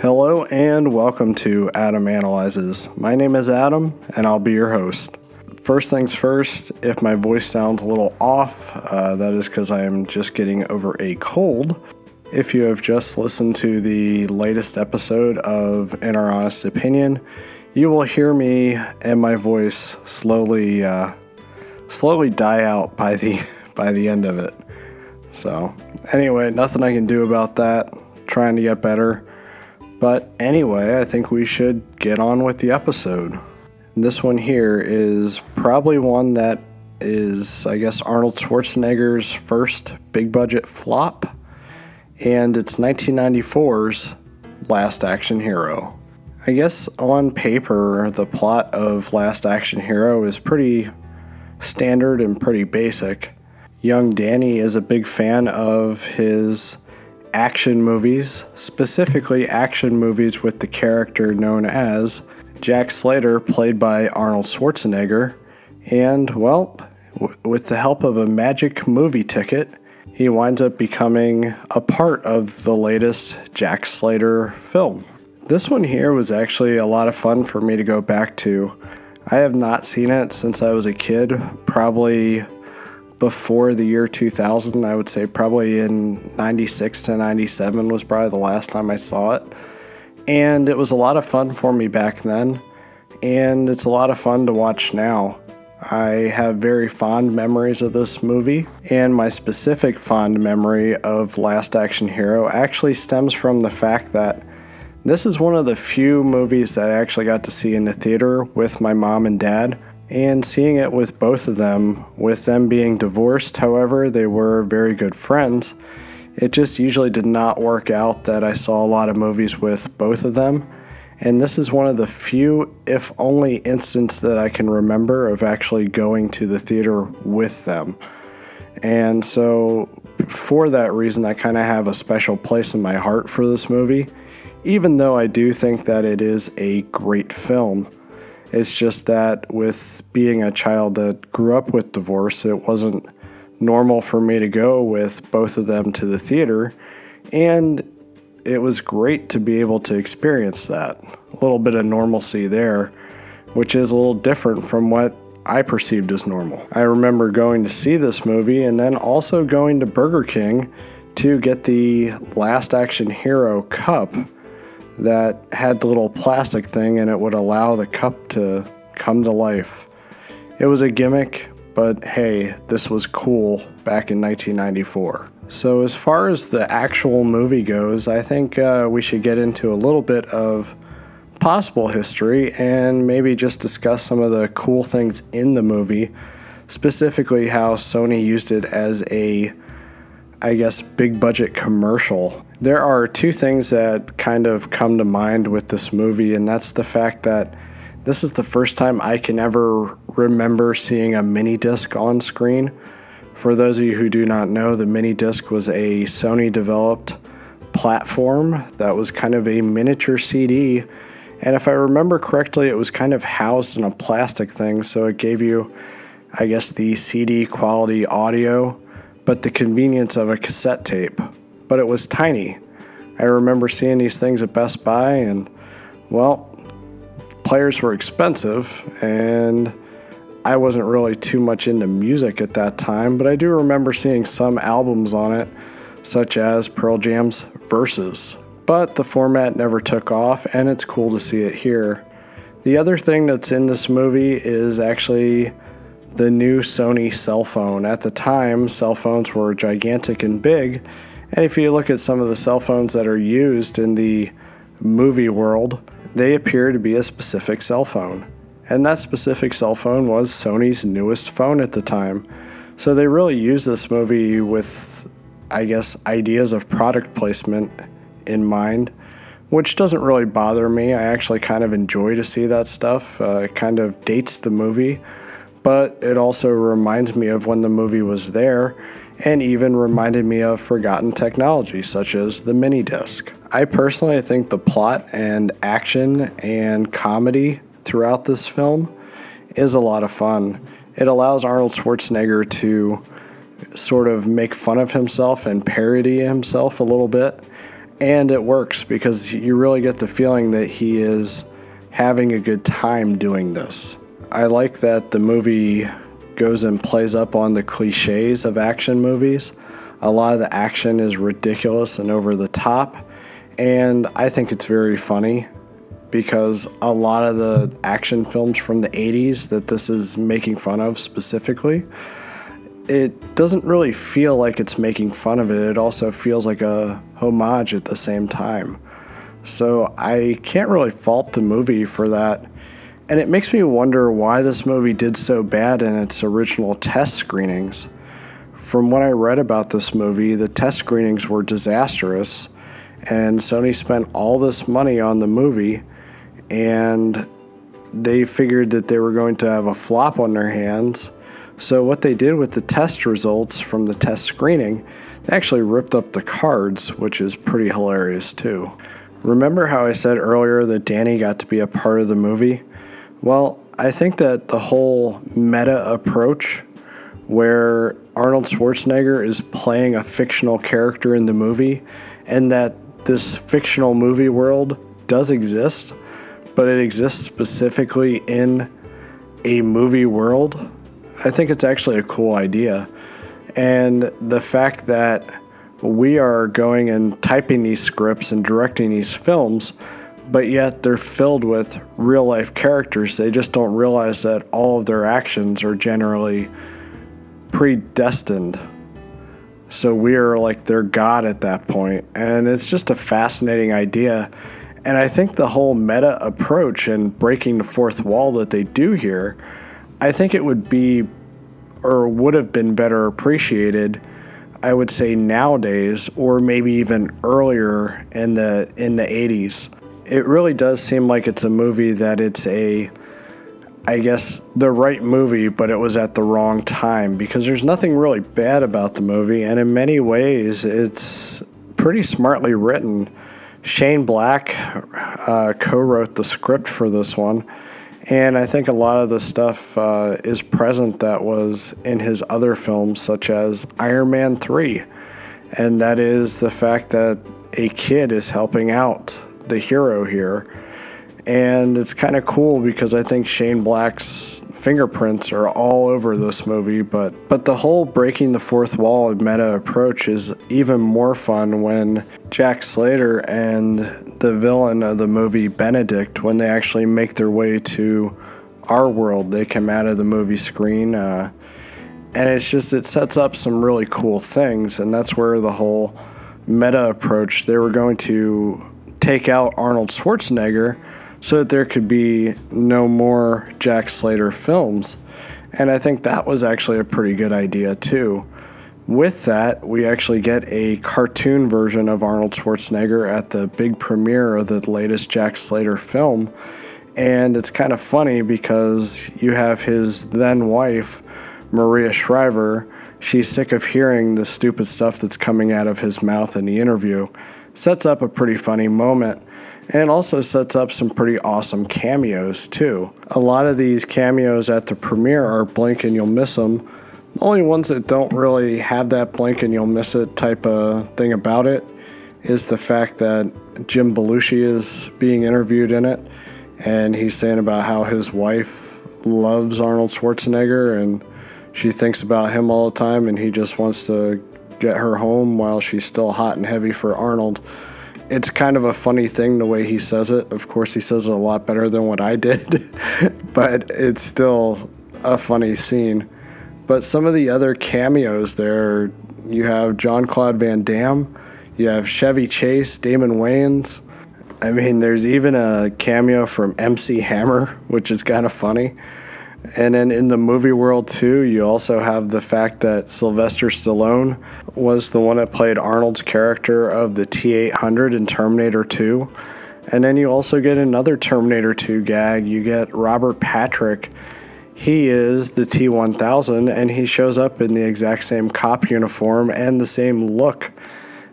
Hello and welcome to Adam Analyzes. My name is Adam and I'll be your host. First things first, if my voice sounds a little off, uh, that is because I am just getting over a cold. If you have just listened to the latest episode of In Our Honest Opinion, you will hear me and my voice slowly, uh, slowly die out by the by the end of it. So, anyway, nothing I can do about that. Trying to get better. But anyway, I think we should get on with the episode. This one here is probably one that is, I guess, Arnold Schwarzenegger's first big budget flop, and it's 1994's Last Action Hero. I guess on paper, the plot of Last Action Hero is pretty standard and pretty basic. Young Danny is a big fan of his action movies, specifically action movies with the character known as Jack Slater, played by Arnold Schwarzenegger. And, well, w- with the help of a magic movie ticket, he winds up becoming a part of the latest Jack Slater film. This one here was actually a lot of fun for me to go back to. I have not seen it since I was a kid, probably before the year 2000. I would say probably in 96 to 97 was probably the last time I saw it. And it was a lot of fun for me back then, and it's a lot of fun to watch now. I have very fond memories of this movie, and my specific fond memory of Last Action Hero actually stems from the fact that this is one of the few movies that I actually got to see in the theater with my mom and dad. And seeing it with both of them, with them being divorced, however, they were very good friends. It just usually did not work out that I saw a lot of movies with both of them. And this is one of the few, if only, instances that I can remember of actually going to the theater with them. And so, for that reason, I kind of have a special place in my heart for this movie, even though I do think that it is a great film. It's just that with being a child that grew up with divorce, it wasn't normal for me to go with both of them to the theater. And it was great to be able to experience that. A little bit of normalcy there, which is a little different from what I perceived as normal. I remember going to see this movie and then also going to Burger King to get the Last Action Hero cup that had the little plastic thing and it would allow the cup to come to life. It was a gimmick, but hey, this was cool back in 1994. So, as far as the actual movie goes, I think uh, we should get into a little bit of possible history and maybe just discuss some of the cool things in the movie, specifically how Sony used it as a, I guess, big budget commercial there are two things that kind of come to mind with this movie, and that's the fact that this is the first time I can ever remember seeing a mini disc on screen. For those of you who do not know, the mini disc was a Sony developed platform that was kind of a miniature CD. And if I remember correctly, it was kind of housed in a plastic thing, so it gave you, I guess, the CD quality audio, but the convenience of a cassette tape but it was tiny. I remember seeing these things at Best Buy, and well, players were expensive, and I wasn't really too much into music at that time, but I do remember seeing some albums on it, such as Pearl Jam's Verses. But the format never took off, and it's cool to see it here. The other thing that's in this movie is actually the new Sony cell phone. At the time, cell phones were gigantic and big, and if you look at some of the cell phones that are used in the movie world, they appear to be a specific cell phone. And that specific cell phone was Sony's newest phone at the time. So they really used this movie with, I guess, ideas of product placement in mind, which doesn't really bother me. I actually kind of enjoy to see that stuff. Uh, it kind of dates the movie, but it also reminds me of when the movie was there and even reminded me of forgotten technology such as the mini disc. I personally think the plot and action and comedy throughout this film is a lot of fun. It allows Arnold Schwarzenegger to sort of make fun of himself and parody himself a little bit. And it works because you really get the feeling that he is having a good time doing this. I like that the movie goes and plays up on the cliches of action movies. A lot of the action is ridiculous and over the top, and I think it's very funny because a lot of the action films from the 80s that this is making fun of specifically, it doesn't really feel like it's making fun of it. It also feels like a homage at the same time. So I can't really fault the movie for that. And it makes me wonder why this movie did so bad in its original test screenings. From what I read about this movie, the test screenings were disastrous, and Sony spent all this money on the movie, and they figured that they were going to have a flop on their hands. So, what they did with the test results from the test screening, they actually ripped up the cards, which is pretty hilarious too. Remember how I said earlier that Danny got to be a part of the movie? Well, I think that the whole meta approach where Arnold Schwarzenegger is playing a fictional character in the movie and that this fictional movie world does exist, but it exists specifically in a movie world. I think it's actually a cool idea. And the fact that we are going and typing these scripts and directing these films, but yet they're filled with real life characters. They just don't realize that all of their actions are generally predestined. So we are like their God at that point. And it's just a fascinating idea. And I think the whole meta approach and breaking the fourth wall that they do here, I think it would be or would have been better appreciated I would say nowadays, or maybe even earlier in the in the 80s. It really does seem like it's a movie that it's a I guess the right movie, but it was at the wrong time because there's nothing really bad about the movie, and in many ways, it's pretty smartly written. Shane Black uh, co wrote the script for this one, and I think a lot of the stuff uh, is present that was in his other films, such as Iron Man 3. And that is the fact that a kid is helping out the hero here. And it's kind of cool because I think Shane Black's fingerprints are all over this movie, but but the whole breaking the fourth wall meta approach is even more fun when Jack Slater and the villain of the movie Benedict, when they actually make their way to our world, they come out of the movie screen. Uh, and it's just it sets up some really cool things, and that's where the whole meta approach. They were going to take out Arnold Schwarzenegger so that there could be no more Jack Slater films. And I think that was actually a pretty good idea, too. With that, we actually get a cartoon version of Arnold Schwarzenegger at the big premiere of the latest Jack Slater film. And it's kind of funny because you have his then wife, Maria Shriver. She's sick of hearing the stupid stuff that's coming out of his mouth in the interview. Sets up a pretty funny moment and also sets up some pretty awesome cameos too. A lot of these cameos at the premiere are blink and you'll miss them. The only ones that don't really have that blink and you'll miss it type of thing about it is the fact that Jim Belushi is being interviewed in it, and he's saying about how his wife loves Arnold Schwarzenegger and she thinks about him all the time, and he just wants to get her home while she's still hot and heavy for Arnold it's kind of a funny thing the way he says it. Of course, he says it a lot better than what I did, but it's still a funny scene. But some of the other cameos there, you have Jean-Claude Van Damme, you have Chevy Chase, Damon Wayans. I mean, there's even a cameo from MC Hammer, which is kind of funny. And then in the movie world, too, you also have the fact that Sylvester Stallone was the one that played Arnold's character of the T 800 in Terminator 2. And then you also get another Terminator 2 gag. You get Robert Patrick. He is the T 1000, and he shows up in the exact same cop uniform and the same look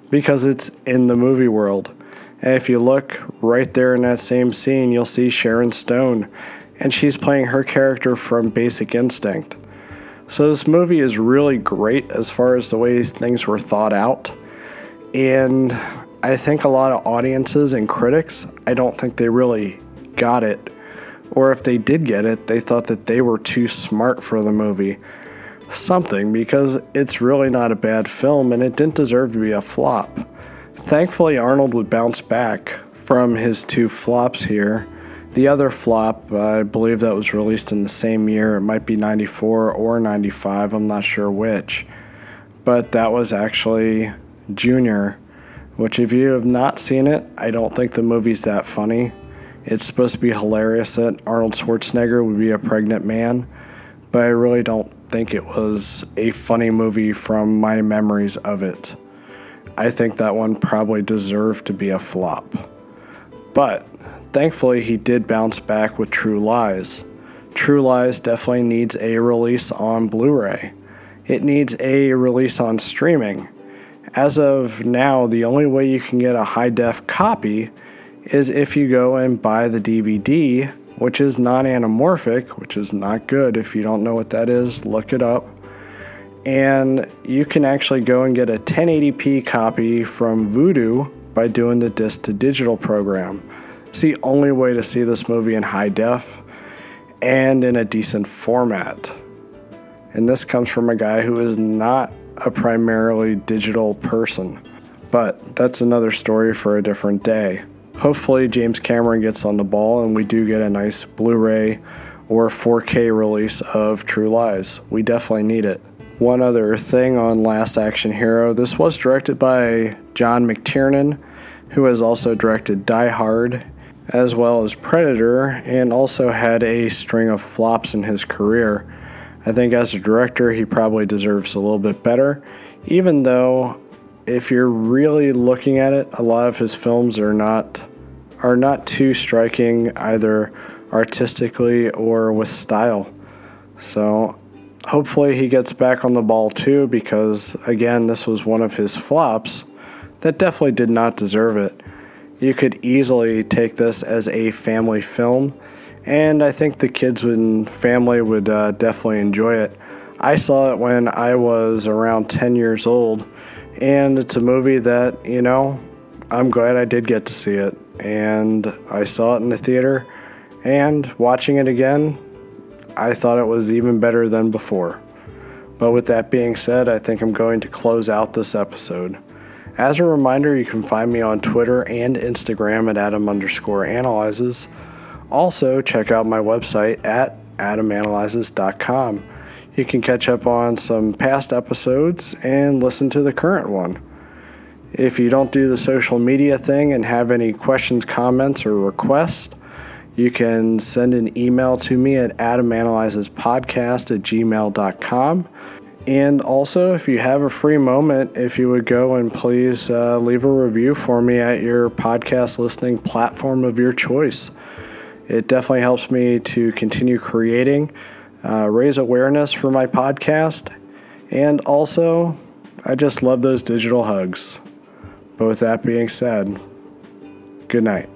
because it's in the movie world. And if you look right there in that same scene, you'll see Sharon Stone and she's playing her character from Basic Instinct. So this movie is really great as far as the way things were thought out. And I think a lot of audiences and critics, I don't think they really got it. Or if they did get it, they thought that they were too smart for the movie. Something, because it's really not a bad film and it didn't deserve to be a flop. Thankfully, Arnold would bounce back from his two flops here. The other flop, I believe that was released in the same year. It might be 94 or 95, I'm not sure which. But that was actually Junior, which, if you have not seen it, I don't think the movie's that funny. It's supposed to be hilarious that Arnold Schwarzenegger would be a pregnant man, but I really don't think it was a funny movie from my memories of it. I think that one probably deserved to be a flop. But thankfully, he did bounce back with True Lies. True Lies definitely needs a release on Blu ray, it needs a release on streaming. As of now, the only way you can get a high def copy is if you go and buy the DVD, which is non anamorphic, which is not good. If you don't know what that is, look it up. And you can actually go and get a 1080p copy from Vudu by doing the disc to digital program. It's the only way to see this movie in high def and in a decent format. And this comes from a guy who is not a primarily digital person. But that's another story for a different day. Hopefully, James Cameron gets on the ball and we do get a nice Blu ray or 4K release of True Lies. We definitely need it. One other thing on Last Action Hero this was directed by John McTiernan, who has also directed Die Hard as well as Predator and also had a string of flops in his career. I think as a director, he probably deserves a little bit better, even though if you're really looking at it, a lot of his films are not are not too striking either artistically or with style. So hopefully he gets back on the ball too because again this was one of his flops that definitely did not deserve it. You could easily take this as a family film and I think the kids and family would uh, definitely enjoy it. I saw it when I was around 10 years old and it's a movie that, you know, I'm glad I did get to see it. And I saw it in the theater, and watching it again, I thought it was even better than before. But with that being said, I think I'm going to close out this episode. As a reminder, you can find me on Twitter and Instagram at Adam underscore analyzes. Also, check out my website at adamanalyzes.com you can catch up on some past episodes and listen to the current one. If you don't do the social media thing and have any questions, comments, or requests, you can send an email to me at adamanalyzespodcast at gmail.com. And also, if you have a free moment, if you would go and please uh, leave a review for me at your podcast listening platform of your choice. It definitely helps me to continue creating uh, raise awareness for my podcast, and also, I just love those digital hugs. But with that being said, good night.